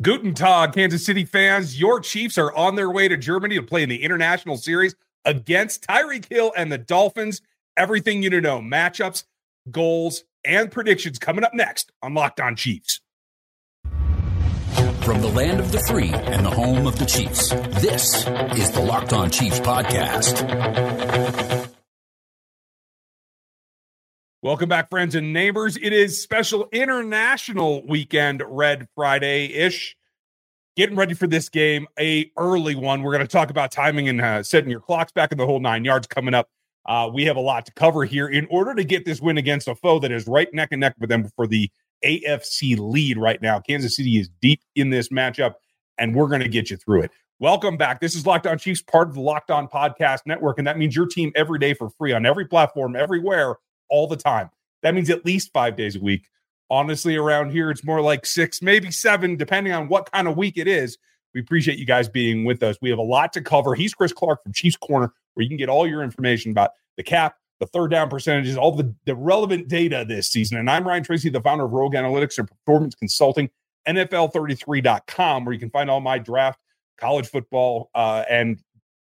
Guten Tag, Kansas City fans. Your Chiefs are on their way to Germany to play in the international series against Tyreek Hill and the Dolphins. Everything you need to know, matchups, goals, and predictions coming up next on Locked On Chiefs. From the land of the free and the home of the Chiefs, this is the Locked On Chiefs podcast. Welcome back, friends and neighbors. It is special international weekend, Red Friday ish. Getting ready for this game, a early one. We're going to talk about timing and uh, setting your clocks back in the whole nine yards coming up. Uh, we have a lot to cover here in order to get this win against a foe that is right neck and neck with them for the AFC lead right now. Kansas City is deep in this matchup, and we're going to get you through it. Welcome back. This is Locked On Chiefs, part of the Locked On Podcast Network, and that means your team every day for free on every platform, everywhere all the time. That means at least five days a week. Honestly, around here, it's more like six, maybe seven, depending on what kind of week it is. We appreciate you guys being with us. We have a lot to cover. He's Chris Clark from Chiefs Corner, where you can get all your information about the cap, the third down percentages, all the, the relevant data this season. And I'm Ryan Tracy, the founder of Rogue Analytics and Performance Consulting, NFL33.com, where you can find all my draft, college football, uh, and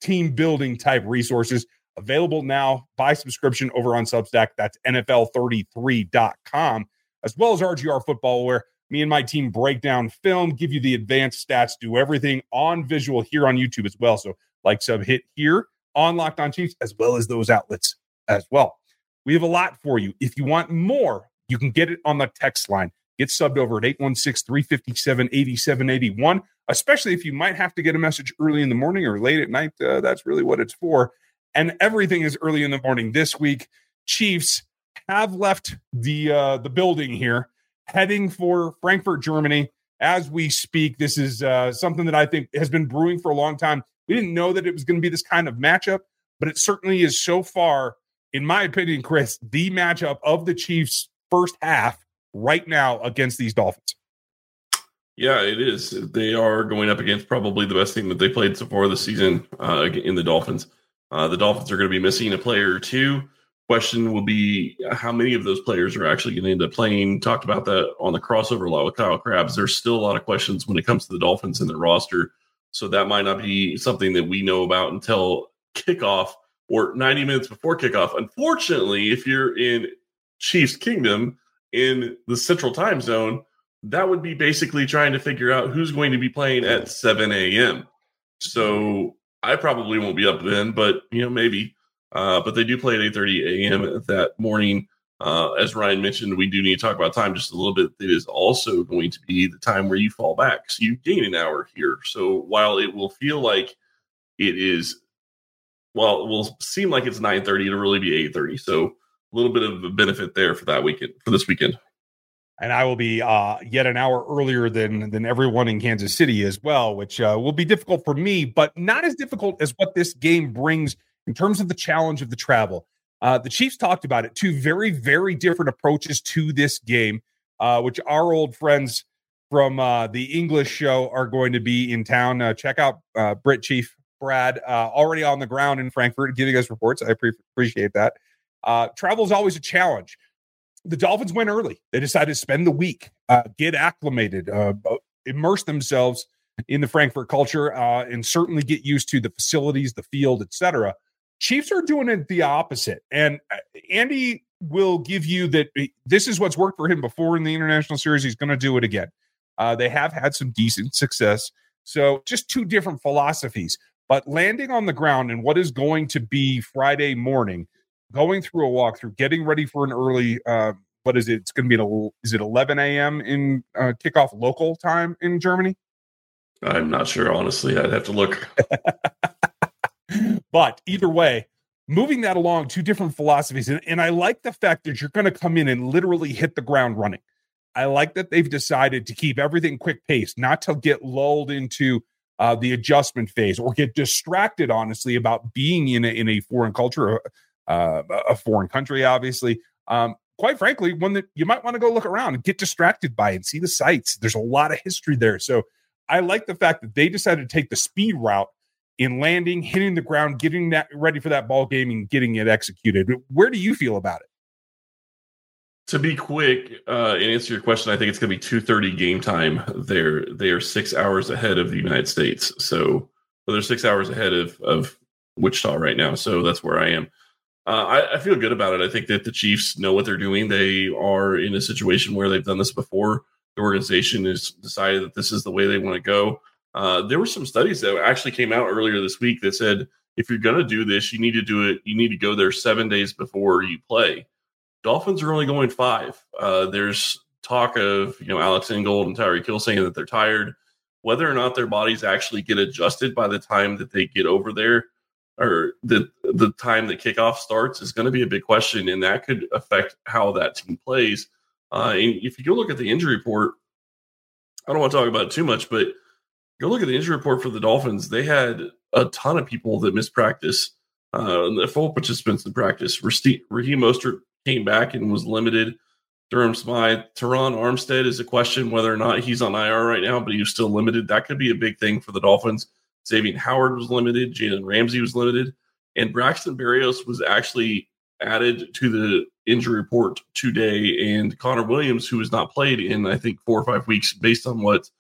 team building type resources available now by subscription over on Substack. That's NFL33.com, as well as RGR Football, where me and my team break down film, give you the advanced stats, do everything on visual here on YouTube as well. So, like sub hit here on Locked On Chiefs, as well as those outlets as well. We have a lot for you. If you want more, you can get it on the text line. Get subbed over at 816 357 8781, especially if you might have to get a message early in the morning or late at night. Uh, that's really what it's for and everything is early in the morning this week. Chiefs have left the uh, the building here, heading for Frankfurt, Germany. As we speak, this is uh, something that I think has been brewing for a long time. We didn't know that it was going to be this kind of matchup, but it certainly is so far, in my opinion, Chris, the matchup of the Chiefs' first half right now against these Dolphins. Yeah, it is. They are going up against probably the best team that they played so far this season uh, in the Dolphins. Uh, the Dolphins are going to be missing a player or two. Question will be how many of those players are actually going to end up playing. Talked about that on the crossover lot with Kyle Crabbs. There's still a lot of questions when it comes to the Dolphins and their roster. So that might not be something that we know about until kickoff or 90 minutes before kickoff. Unfortunately, if you're in Chiefs Kingdom in the central time zone, that would be basically trying to figure out who's going to be playing at 7 a.m. So I probably won't be up then, but you know maybe. Uh, but they do play at 8:30 a.m. that morning. Uh, as Ryan mentioned, we do need to talk about time just a little bit. It is also going to be the time where you fall back, so you gain an hour here. So while it will feel like it is, well, it will seem like it's 9:30, it'll really be 8:30. So a little bit of a benefit there for that weekend for this weekend and I will be uh, yet an hour earlier than than everyone in Kansas City as well, which uh, will be difficult for me, but not as difficult as what this game brings in terms of the challenge of the travel. Uh, the Chiefs talked about it. Two very very different approaches to this game, uh, which our old friends from uh, the English show are going to be in town. Uh, check out Brit Chief Brad already on the ground in Frankfurt, giving us reports. I pre- appreciate that. travel is always a challenge the Dolphins went early. They decided to spend the week, uh, get acclimated, uh, immerse themselves in the Frankfurt culture, uh, and certainly get used to the facilities, the field, etc. Chiefs are doing it the opposite, and uh, Andy will give you that this is what's worked for him before in the international series. He's going to do it again. Uh, they have had some decent success, so just two different philosophies. But landing on the ground and what is going to be Friday morning going through a walkthrough, getting ready for an early. Uh, what is it? It's going to be a, is it 11 a.m. in uh, kickoff local time in Germany? I'm not sure, honestly. I'd have to look. but either way, moving that along, two different philosophies, and, and I like the fact that you're going to come in and literally hit the ground running. I like that they've decided to keep everything quick pace, not to get lulled into uh, the adjustment phase or get distracted, honestly, about being in a, in a foreign culture, uh, a foreign country, obviously. Um, quite frankly, one that you might want to go look around and get distracted by and see the sights. There's a lot of history there. So I like the fact that they decided to take the speed route in landing, hitting the ground, getting that ready for that ball game and getting it executed. Where do you feel about it? to be quick uh, and answer your question, I think it's going to be two thirty game time. They're they are six hours ahead of the United States, so well, they're six hours ahead of of Wichita right now. So that's where I am. Uh, I, I, feel good about it. I think that the Chiefs know what they're doing. They are in a situation where they've done this before. The organization has decided that this is the way they want to go. Uh, there were some studies that actually came out earlier this week that said if you're going to do this, you need to do it. You need to go there seven days before you play. Dolphins are only going five. Uh, there's talk of you know Alex Ingold and Tyreek Hill saying that they're tired. Whether or not their bodies actually get adjusted by the time that they get over there or the the time that kickoff starts is going to be a big question, and that could affect how that team plays. Uh, and if you go look at the injury report, I don't want to talk about it too much, but go look at the injury report for the Dolphins. They had a ton of people that missed practice. Uh, the full participants in practice. Raheem Mostert came back and was limited. Durham Smythe, Terron Armstead is a question whether or not he's on IR right now, but he was still limited. That could be a big thing for the Dolphins. Xavier Howard was limited, Jalen Ramsey was limited, and Braxton Berrios was actually added to the injury report today. And Connor Williams, who has not played in I think four or five weeks, based on what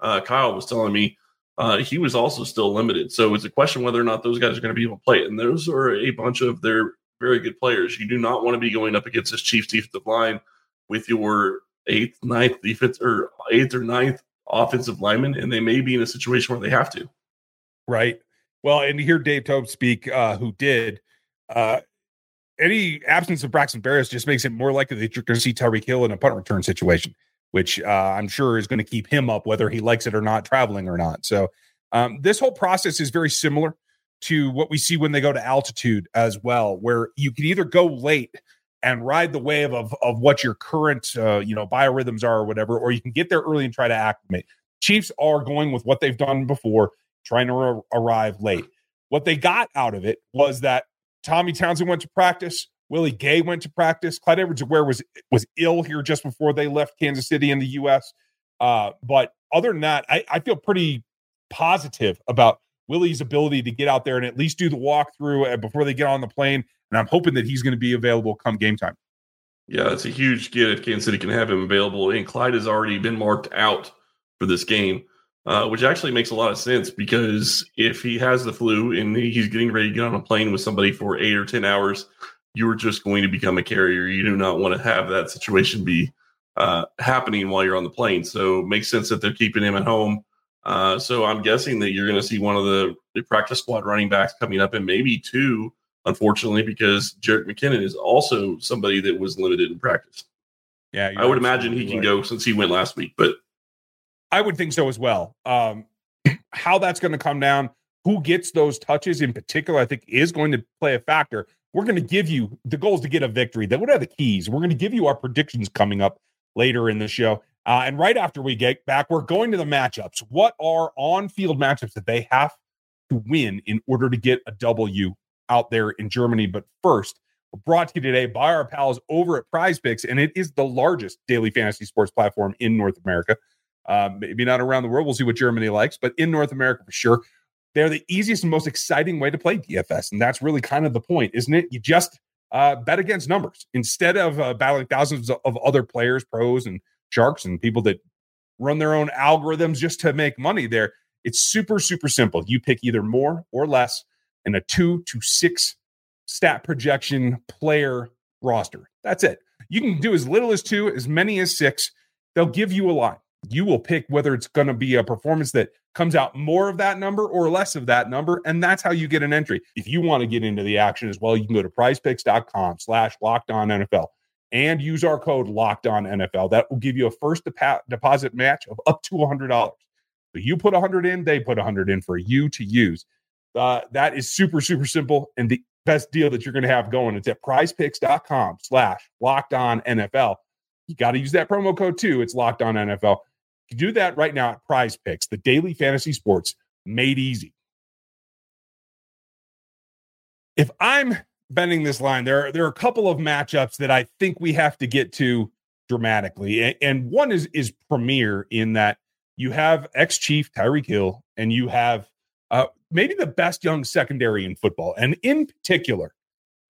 uh, Kyle was telling me, uh, he was also still limited. So it's a question whether or not those guys are going to be able to play. And those are a bunch of their very good players. You do not want to be going up against this Chiefs defensive line with your eighth, ninth defense or eighth or ninth offensive lineman, and they may be in a situation where they have to right? Well, and to hear Dave Toub speak, uh, who did, uh, any absence of Braxton Berrios just makes it more likely that you're going to see Tyreek Hill in a punt return situation, which uh, I'm sure is going to keep him up, whether he likes it or not, traveling or not. So um, this whole process is very similar to what we see when they go to altitude as well, where you can either go late and ride the wave of of what your current uh, you know biorhythms are or whatever, or you can get there early and try to acclimate. Chiefs are going with what they've done before trying to ar- arrive late. What they got out of it was that Tommy Townsend went to practice. Willie Gay went to practice. Clyde Edwards-Helaire was was ill here just before they left Kansas City in the U.S. Uh, but other than that, I, I, feel pretty positive about Willie's ability to get out there and at least do the walkthrough uh, before they get on the plane. And I'm hoping that he's going to be available come game time. Yeah, it's a huge get if Kansas City can have him available. And Clyde has already been marked out for this game uh, which actually makes a lot of sense because if he has the flu and he's getting ready to get on a plane with somebody for eight or 10 hours, you're just going to become a carrier. You do not want to have that situation be uh, happening while you're on the plane. So it makes sense that they're keeping him at home. Uh, so I'm guessing that you're going to see one of the, the practice squad running backs coming up and maybe two, unfortunately, because Jerick McKinnon is also somebody that was limited in practice. Yeah, I would imagine he can right. go since he went last week, but I would think so as well. Um, how that's going to come down, who gets those touches in particular, I think is going to play a factor. We're going to give you the goals to get a victory. What are the keys? We're going to give you our predictions coming up later in the show. Uh, and right after we get back, we're going to the matchups. What are on field matchups that they have to win in order to get a W out there in Germany? But first, brought to you today by our pals over at Prize Picks, and it is the largest daily fantasy sports platform in North America. Uh, maybe not around the world. We'll see what Germany likes, but in North America for sure. They're the easiest and most exciting way to play DFS. And that's really kind of the point, isn't it? You just uh, bet against numbers instead of uh, battling thousands of other players, pros and sharks, and people that run their own algorithms just to make money there. It's super, super simple. You pick either more or less in a two to six stat projection player roster. That's it. You can do as little as two, as many as six. They'll give you a line you will pick whether it's going to be a performance that comes out more of that number or less of that number. And that's how you get an entry. If you want to get into the action as well, you can go to prizepicks.com slash locked on NFL and use our code locked on NFL. That will give you a first deposit match of up to $100. So you put 100 in, they put 100 in for you to use. Uh, that is super, super simple. And the best deal that you're going to have going it's at prizepicks.com slash locked on NFL. You got to use that promo code too. It's locked on NFL. Do that right now at Prize Picks, the daily fantasy sports made easy. If I'm bending this line, there are, there are a couple of matchups that I think we have to get to dramatically. And one is is premier in that you have ex Chief Tyreek Hill and you have uh, maybe the best young secondary in football. And in particular,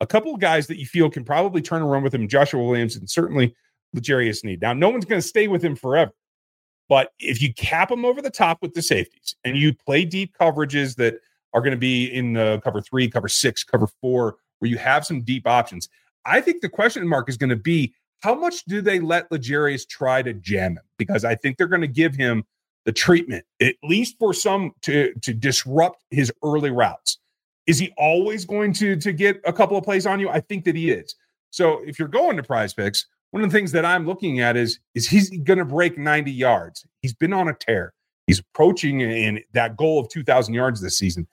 a couple of guys that you feel can probably turn around with him, Joshua Williams and certainly L'Jarius Sneed. Now, no one's going to stay with him forever. But if you cap them over the top with the safeties and you play deep coverages that are going to be in the cover three, cover six, cover four, where you have some deep options, I think the question mark is going to be how much do they let L'Jarius try to jam him? Because I think they're going to give him the treatment, at least for some to to disrupt his early routes. Is he always going to to get a couple of plays on you? I think that he is. So if you're going to prize picks, one of the things that I'm looking at is is he's going to break 90 yards. He's been on a tear. He's approaching in that goal of 2,000 yards this season.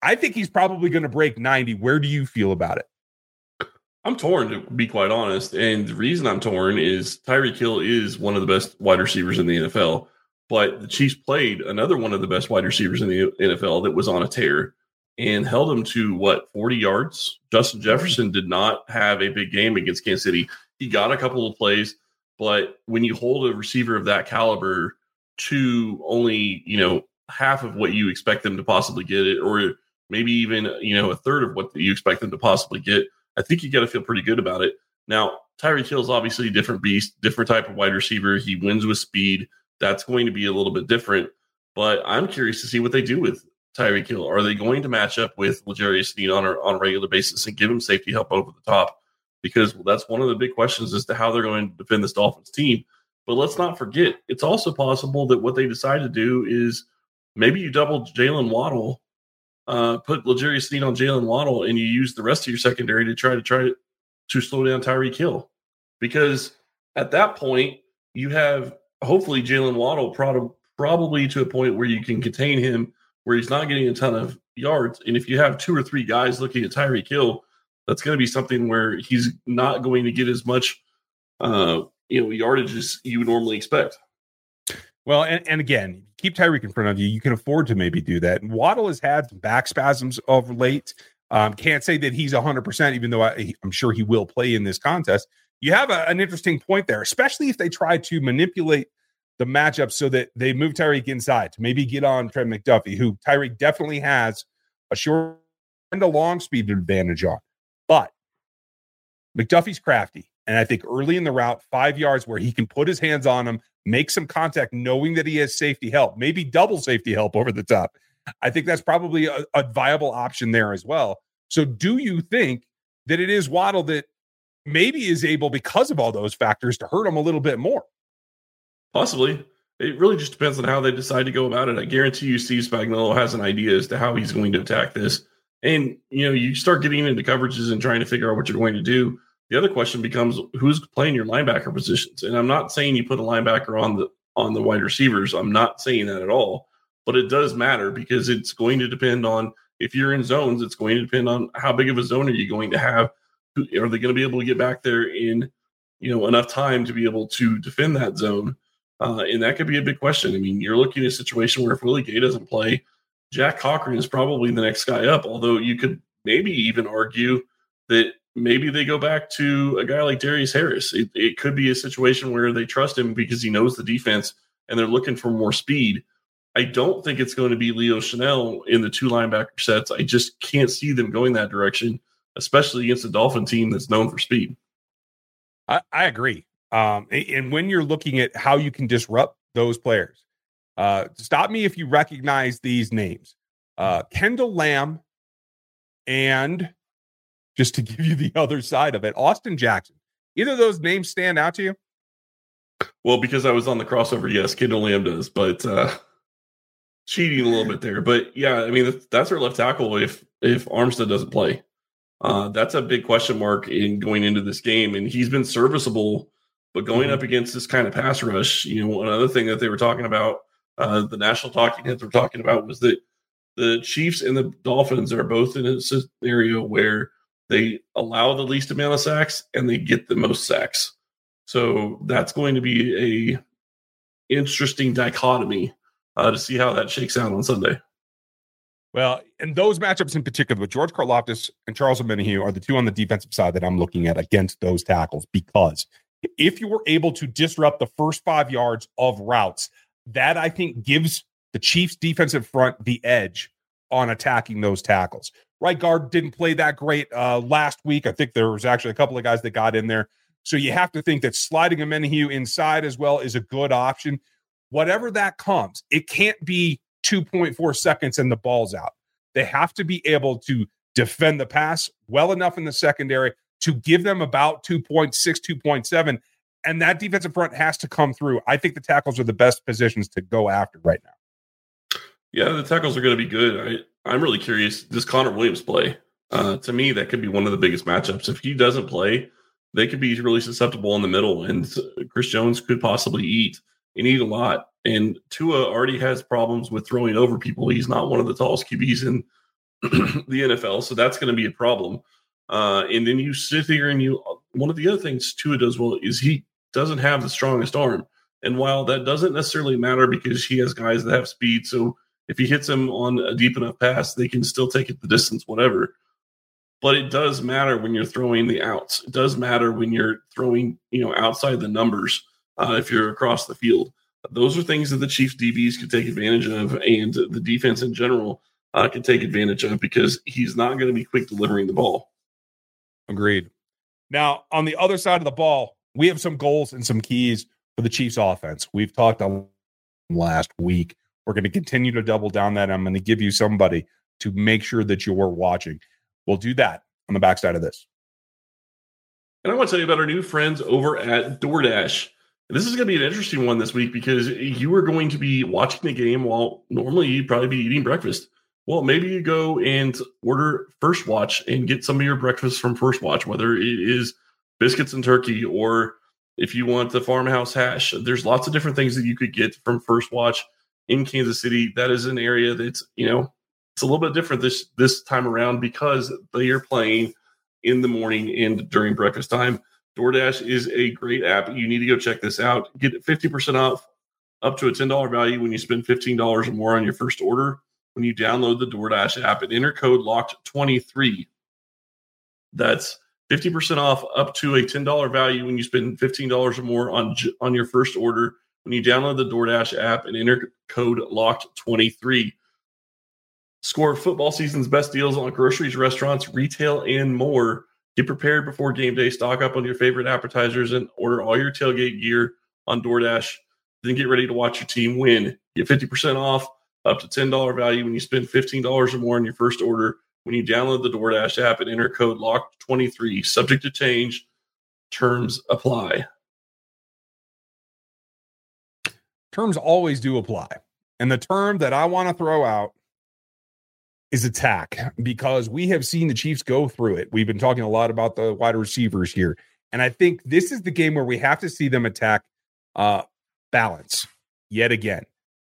I think he's probably going to break 90. Where do you feel about it? I'm torn to be quite honest. And the reason I'm torn is Tyreek Hill is one of the best wide receivers in the NFL. But the Chiefs played another one of the best wide receivers in the NFL that was on a tear and held him to what 40 yards. Justin Jefferson did not have a big game against Kansas City. He got a couple of plays, but when you hold a receiver of that caliber to only, you know, half of what you expect them to possibly get it, or maybe even, you know, a third of what you expect them to possibly get, I think you got to feel pretty good about it. Now, Tyreek Hill is obviously a different beast, different type of wide receiver. He wins with speed that's going to be a little bit different. But I'm curious to see what they do with Tyreek Hill. Are they going to match up with L'Jarius Sneed on a, on a regular basis and give him safety help over the top? Because that's one of the big questions as to how they're going to defend this Dolphins team. But let's not forget, it's also possible that what they decide to do is maybe you double Jalen Waddle, uh, put L'Jarius Sneed on Jalen Waddle, and you use the rest of your secondary to try to try to, slow down Tyreek Hill. Because at that point, you have hopefully Jalen Waddle probably probably to a point where you can contain him where he's not getting a ton of yards. And if you have two or three guys looking at Tyreek Hill, that's going to be something where he's not going to get as much uh, you know yardage as you would normally expect. Well, and, and again, keep Tyreek in front of you. You can afford to maybe do that. And Waddle has had some back spasms of late. Um, can't say that he's 100%, even though I, I'm sure he will play in this contest you have a, an interesting point there, especially if they try to manipulate the matchup so that they move Tyreek inside to maybe get on Trent McDuffie, who Tyreek definitely has a short and a long speed advantage on. McDuffie's crafty. And I think early in the route, five yards where he can put his hands on him, make some contact, knowing that he has safety help, maybe double safety help over the top. I think that's probably a, a viable option there as well. So, do you think that it is Waddle that maybe is able because of all those factors to hurt him a little bit more. Possibly. It really just depends on how they decide to go about it. I guarantee you Steve Spagnuolo has an idea as to how he's going to attack this. And you know, you start getting into coverages and trying to figure out what you're going to do. The other question becomes who's playing your linebacker positions. And I'm not saying you put a linebacker on the on the wide receivers. I'm not saying that at all. But it does matter because it's going to depend on if you're in zones, it's going to depend on how big of a zone are you going to have are they going to be able to get back there in you know enough time to be able to defend that zone? Uh, and that could be a big question. I mean, you're looking at a situation where if Willie Gay doesn't play, Jack Cochrane is probably the next guy up. Although you could maybe even argue that maybe they go back to a guy like Darius Harris. It, it could be a situation where they trust him because he knows the defense and they're looking for more speed. I don't think it's going to be Leo Chenal in the two linebacker sets. I just can't see them going that direction especially against a Dolphin team that's known for speed. I, I agree. Um, and when you're looking at how you can disrupt those players, uh, stop me if you recognize these names uh, Kendall Lamm and just to give you the other side of it, Austin Jackson. Either of those names stand out to you? Well, because I was on the crossover, yes, Kendall Lamm does, but uh, cheating a little bit there. But yeah, I mean that's our left tackle if if Armstead doesn't play. Uh, that's a big question mark in going into this game. And he's been serviceable, but going mm-hmm. up against this kind of pass rush, you know, another thing that they were talking about, uh, the national talking heads were talking about was that the Chiefs and the Dolphins are both in a scenario where they allow the least amount of sacks and they get the most sacks. So that's going to be a interesting dichotomy uh, to see how that shakes out on Sunday. Well, and those matchups in particular, with George Karlaftis and Charles Omenihu are the two on the defensive side that I'm looking at against those tackles because if you were able to disrupt the first five yards of routes, that I think gives the Chiefs defensive front the edge on attacking those tackles. Right guard didn't play that great uh, last week. I think there was actually a couple of guys that got in there. So you have to think that sliding Omenihu inside as well is a good option. Whatever that comes, it can't be 2.4 seconds and the ball's out. They have to be able to defend the pass well enough in the secondary to give them about 2.6, 2.7. And that defensive front has to come through. I think the tackles are the best positions to go after right now. Yeah, the tackles are going to be good. I'm really curious. Does Connor Williams play? Uh, to me, that could be one of the biggest matchups. If he doesn't play, they could be really susceptible in the middle, and Chris Jones could possibly eat and eat a lot. And Tua already has problems with throwing over people. He's not one of the tallest QBs in the NFL, so that's going to be a problem. Uh, and then you sit here and you. One of the other things Tua does well is he doesn't have the strongest arm. And while that doesn't necessarily matter because he has guys that have speed, so if he hits them on a deep enough pass, they can still take it the distance, whatever. But it does matter when you're throwing the outs. It does matter when you're throwing, you know, outside the numbers. Uh, if you're across the field, those are things that the Chiefs DBs could take advantage of, and the defense in general uh, can take advantage of because he's not going to be quick delivering the ball. Agreed. Now, on the other side of the ball, we have some goals and some keys for the Chiefs offense. We've talked on last week. We're going to continue to double down that. I'm going to give you somebody to make sure that you're watching. We'll do that on the backside of this. And I want to tell you about our new friends over at DoorDash. This is going to be an interesting one this week because you are going to be watching the game while normally you'd probably be eating breakfast. Well, maybe you go and order First Watch and get some of your breakfast from First Watch, whether it is biscuits and turkey or if you want the farmhouse hash. There's lots of different things that you could get from First Watch in Kansas City. That is an area that's, you know, it's a little bit different this this time around because they are playing in the morning and during breakfast time. DoorDash is a great app. You need to go check this out. Get 50% off up to a $10 value when you spend $15 or more on your first order when you download the DoorDash app and enter code locked23. That's 50% off up to a $10 value when you spend $15 or more on on your first order when you download the DoorDash app and enter code locked23. Score football season's best deals on groceries, restaurants, retail, and more. Get prepared before game day. Stock up on your favorite appetizers and order all your tailgate gear on DoorDash. Then get ready to watch your team win. Get 50% off up to $10 value when you spend $15 or more on your first order when you download the DoorDash app and enter code LOCK23. Subject to change. Terms apply. Terms always do apply. And the term that I want to throw out is attack because we have seen the Chiefs go through it. We've been talking a lot about the wide receivers here. And I think this is the game where we have to see them attack uh, balance yet again.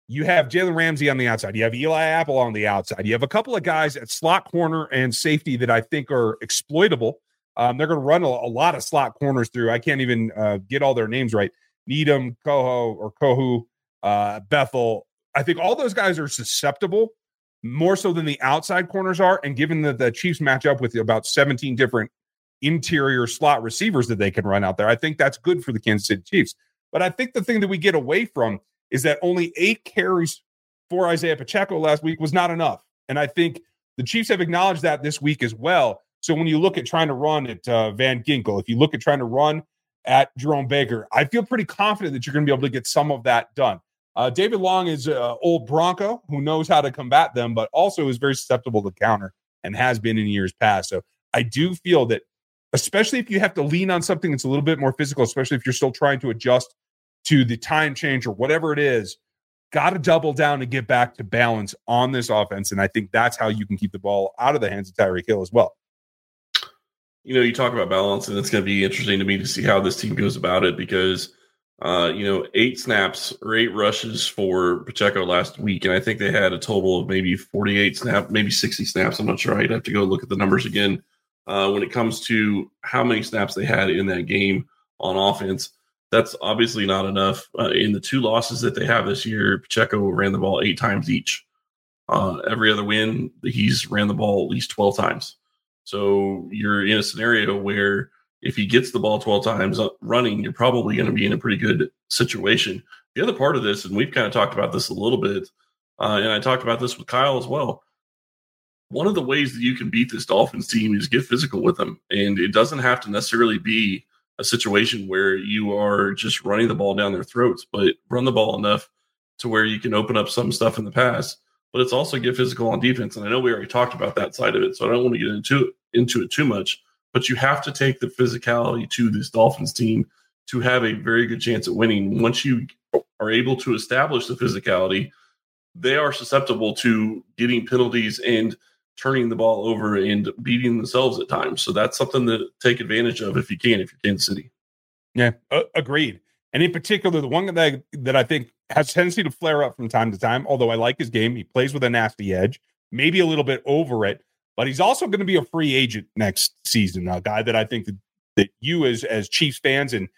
You have Jalen Ramsey on the outside. You have Eli Apple on the outside. You have a couple of guys at slot corner and safety that I think are exploitable. Um, they're going to run a, a, lot of slot corners through. I can't even uh, get all their names right. Needham, Coho, or Kohu, uh, Bethel. I think all those guys are susceptible more so than the outside corners are. And given that the Chiefs match up with about 17 different interior slot receivers that they can run out there, I think that's good for the Kansas City Chiefs. But I think the thing that we get away from is that only eight carries for Isaiah Pacheco last week was not enough. And I think the Chiefs have acknowledged that this week as well. So when you look at trying to run at uh, Van Ginkel, if you look at trying to run at Jerome Baker, I feel pretty confident that you're going to be able to get some of that done. Uh, David Long is an old Bronco who knows how to combat them, but also is very susceptible to counter and has been in years past. So I do feel that, especially if you have to lean on something that's a little bit more physical, especially if you're still trying to adjust to the time change or whatever it is, got to double down and get back to balance on this offense. And I think that's how you can keep the ball out of the hands of Tyreek Hill as well. You know, you talk about balance, and it's going to be interesting to me to see how this team goes about it because uh, you know, eight snaps or eight rushes for Pacheco last week, and I think they had a total of maybe 48 snaps, maybe 60 snaps. I'm not sure. I'd have to go look at the numbers again. Uh, when it comes to how many snaps they had in that game on offense, that's obviously not enough. Uh, in the two losses that they have this year, Pacheco ran the ball eight times each. Uh, every other win, he's ran the ball at least 12 times. So you're in a scenario where if he gets the ball 12 times running, you're probably going to be in a pretty good situation. The other part of this, and we've kind of talked about this a little bit, uh, and I talked about this with Kyle as well. One of the ways that you can beat this Dolphins team is get physical with them. And it doesn't have to necessarily be a situation where you are just running the ball down their throats, but run the ball enough to where you can open up some stuff in the pass. But it's also get physical on defense, and I know we already talked about that side of it, so I don't want to get into into it too much. But you have to take the physicality to this Dolphins team to have a very good chance at winning. Once you are able to establish the physicality, they are susceptible to getting penalties and turning the ball over and beating themselves at times. So that's something to take advantage of if you can, if you're Kansas City. Yeah, uh, agreed. And in particular, the one that I, that I think has tendency to flare up from time to time, although I like his game, he plays with a nasty edge, maybe a little bit over it, but he's also going to be a free agent next season. A guy that I think that, that you as as Chiefs fans and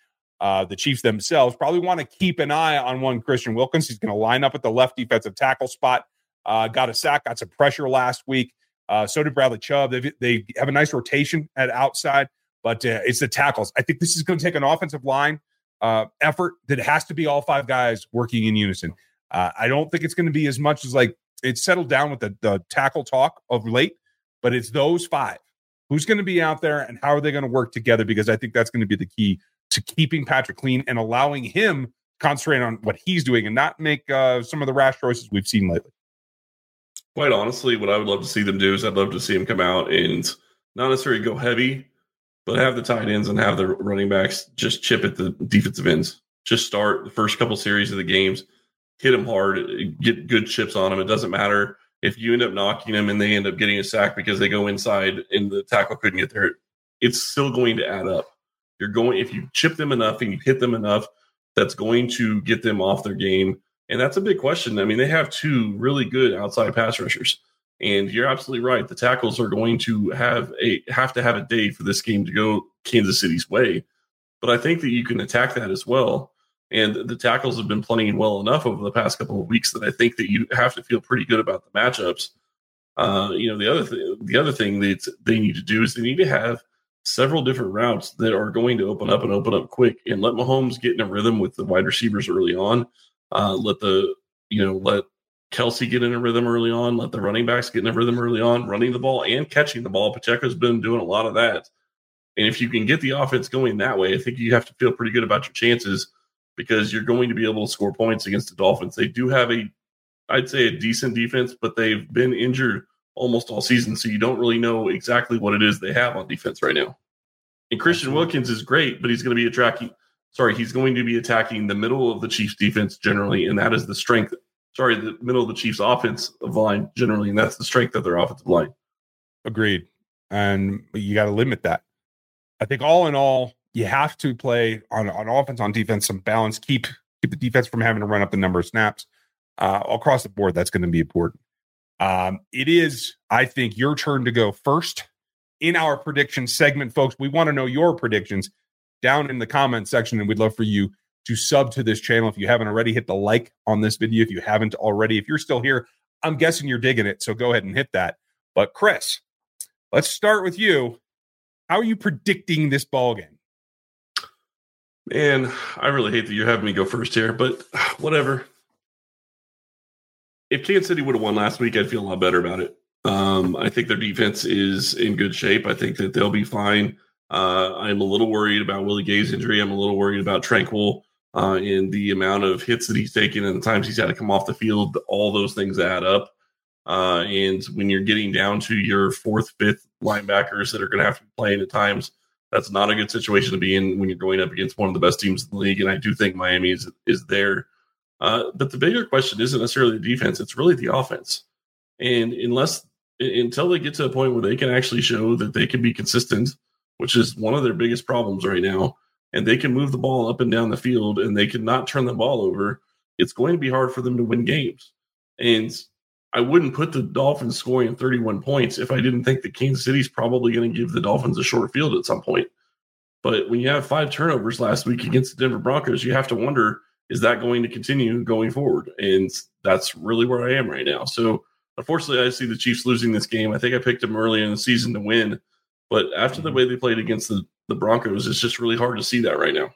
uh, the Chiefs themselves probably want to keep an eye on one Christian Wilkins. He's going to line up at the left defensive tackle spot. Uh, got a sack, got some pressure last week. Uh, so did Bradley Chubb. They, they have a nice rotation at outside, but uh, it's the tackles. I think this is going to take an offensive line uh, effort that has to be all five guys working in unison. Uh, I don't think it's going to be as much as like it's settled down with the, the tackle talk of late, but it's those five. Who's going to be out there and how are they going to work together? Because I think that's going to be the key to keeping Patrick clean and allowing him concentrate on what he's doing and not make uh, some of the rash choices we've seen lately quite honestly, what I would love to see them do is I'd love to see them come out and not necessarily go heavy, but have the tight ends and have the running backs just chip at the defensive ends. Just start the first couple series of the games, hit them hard, get good chips on them. It doesn't matter if you end up knocking them and they end up getting a sack because they go inside and the tackle couldn't get there. It's still going to add up. You're going if you chip them enough and you hit them enough, that's going to get them off their game and that's a big question. I mean, they have two really good outside pass rushers. And you're absolutely right. The tackles are going to have a have to have a day for this game to go Kansas City's way. But I think that you can attack that as well. And the tackles have been playing well enough over the past couple of weeks that I think that you have to feel pretty good about the matchups. Uh, you know, the other th- the other thing that they need to do is they need to have several different routes that are going to open up and open up quick and let Mahomes get in a rhythm with the wide receivers early on uh, let the you know let Kelce get in a rhythm early on. Let the running backs get in a rhythm early on, running the ball and catching the ball. Pacheco's been doing a lot of that. And if you can get the offense going that way, I think you have to feel pretty good about your chances because you're going to be able to score points against the Dolphins. They do have a, I'd say, a decent defense, but they've been injured almost all season. So you don't really know exactly what it is they have on defense right now. And Christian Wilkins is great, but he's going to be attacking. sorry, he's going to be attacking the middle of the Chiefs defense generally, and that is the strength. Sorry, the middle of the Chiefs offensive line generally, and that's the strength of their offensive line. Agreed. And you got to limit that. I think all in all, you have to play on, on offense, on defense, some balance, keep keep the defense from having to run up the number of snaps. Uh, across the board, that's going to be important. Um, it is, I think, your turn to go first in our prediction segment, folks. We want to know your predictions down in the comment section, and we'd love for you to sub to this channel. If you haven't already, hit the like on this video. If you haven't already, if you're still here, I'm guessing you're digging it. So go ahead and hit that. But Chris, let's start with you. How are you predicting this ball game? Man, I really hate that you're having me go first here, but whatever. If Kansas City would have won last week, I'd feel a lot better about it. Um, I think their defense is in good shape. I think that they'll be fine. Uh, I'm a little worried about Willie Gay's injury. I'm a little worried about Tranquill uh, and the amount of hits that he's taken and the times he's had to come off the field. All those things add up. Uh, and when you're getting down to your fourth, fifth linebackers that are going to have to be playing at times, that's not a good situation to be in when you're going up against one of the best teams in the league. And I do think Miami is is there. Uh, but the bigger question isn't necessarily the defense; it's really the offense. And unless until they get to a point where they can actually show that they can be consistent which is one of their biggest problems right now, and they can move the ball up and down the field and they cannot turn the ball over, it's going to be hard for them to win games. And I wouldn't put the Dolphins scoring 31 points if I didn't think that Kansas City's probably going to give the Dolphins a short field at some point. But when you have five turnovers last week against the Denver Broncos, you have to wonder is that going to continue going forward? And that's really where I am right now. So unfortunately, I see the Chiefs losing this game. I think I picked them early in the season to win. But after the mm-hmm. way they played against the, the Broncos, it's just really hard to see that right now.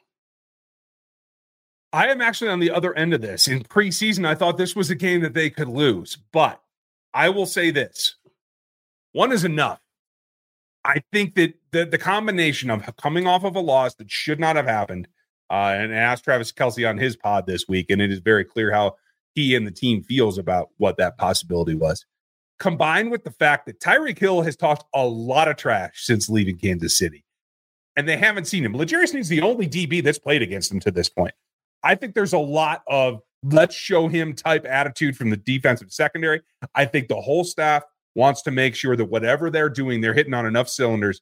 I am actually on the other end of this. In preseason, I thought this was a game that they could lose, but I will say this one is enough. I think that the, the combination of coming off of a loss that should not have happened, uh, and asked Travis Kelce on his pod this week, and it is very clear how he and the team feels about what that possibility was. Combined with the fact that Tyreek Hill has talked a lot of trash since leaving Kansas City, and they haven't seen him. L'Jarius Sneed's the only DB that's played against him to this point. I think there's a lot of let's show him type attitude from the defensive secondary. I think the whole staff wants to make sure that whatever they're doing, they're hitting on enough cylinders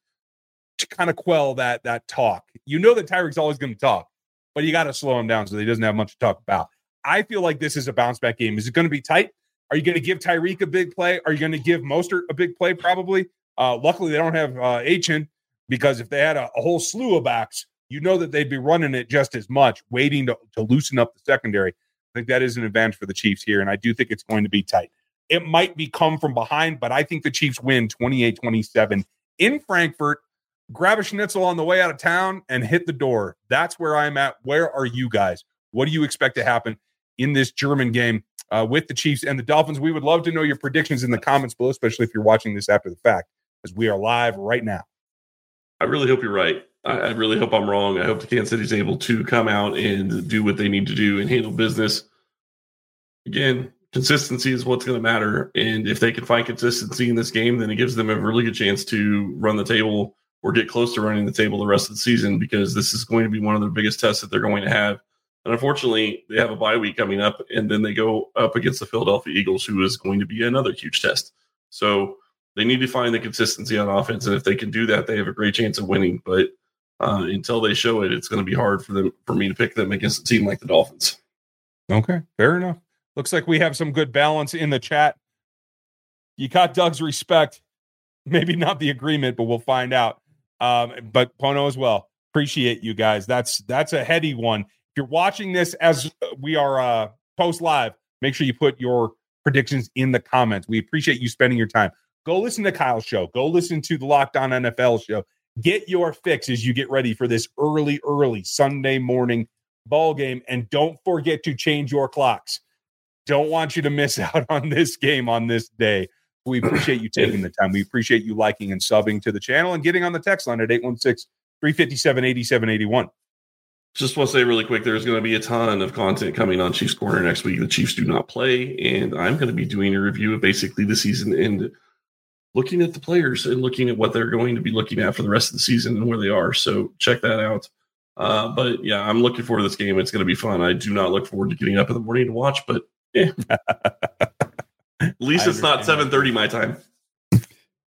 to kind of quell that that talk. You know that Tyreek's always going to talk, but you got to slow him down so he doesn't have much to talk about. I feel like this is a bounce back game. Is it going to be tight? Are you going to give Tyreek a big play? Are you going to give Mostert a big play? Probably. Uh, luckily, they don't have uh, Achane because if they had a, a, whole slew of backs, you know that they'd be running it just as much, waiting to, to loosen up the secondary. I think that is an advantage for the Chiefs here, and I do think it's going to be tight. It might be come from behind, but I think the Chiefs win 28 27 in Frankfurt. Grab a schnitzel on the way out of town and hit the door. That's where I'm at. Where are you guys? What do you expect to happen in this German game uh, with the Chiefs and the Dolphins? We would love to know your predictions in the comments below, especially if you're watching this after the fact, as we are live right now. I really hope you're right. I, I really hope I'm wrong. I hope the Kansas City is able to come out and do what they need to do and handle business. Again, consistency is what's going to matter. And if they can find consistency in this game, then it gives them a really good chance to run the table or get close to running the table the rest of the season because this is going to be one of their biggest tests that they're going to have. And unfortunately, they have a bye week coming up, and then they go up against the Philadelphia Eagles, who is going to be another huge test. So they need to find the consistency on offense, and if they can do that, they have a great chance of winning. But uh, until they show it, it's going to be hard for them for me to pick them against a team like the Dolphins. Okay, fair enough. Looks like we have some good balance in the chat. You got Doug's respect. Maybe not the agreement, but we'll find out. Um, but Pono as well. Appreciate you guys. That's that's a heady one. If you're watching this as we are uh, post live, make sure you put your predictions in the comments. We appreciate you spending your time. Go listen to Kyle's show. Go listen to the Locked On NFL show. Get your fix as you get ready for this early, early Sunday morning ball game. And don't forget to change your clocks. Don't want you to miss out on this game on this day. We appreciate you taking the time. We appreciate you liking and subbing to the channel and getting on the text line at 816 357 8781. Just want to say really quick there's going to be a ton of content coming on Chiefs Corner next week. The Chiefs do not play, and I'm going to be doing a review of basically the season and looking at the players and looking at what they're going to be looking at for the rest of the season and where they are. So check that out. Uh, but yeah, I'm looking forward to this game. It's going to be fun. I do not look forward to getting up in the morning to watch, but yeah. At least it's not 7:30 my time.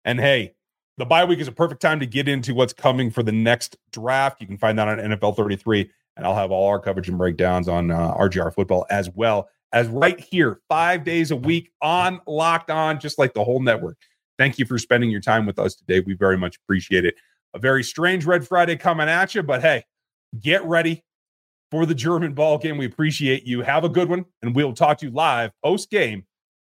And hey, the bye week is a perfect time to get into what's coming for the next draft. You can find that on NFL 33, and I'll have all our coverage and breakdowns on uh, RGR football as well as right here, five days a week on Locked On, just like the whole network. Thank you for spending your time with us today. We very much appreciate it. A very strange Red Friday coming at you, but hey, get ready for the German ball game. We appreciate you. Have a good one, and we'll talk to you live post game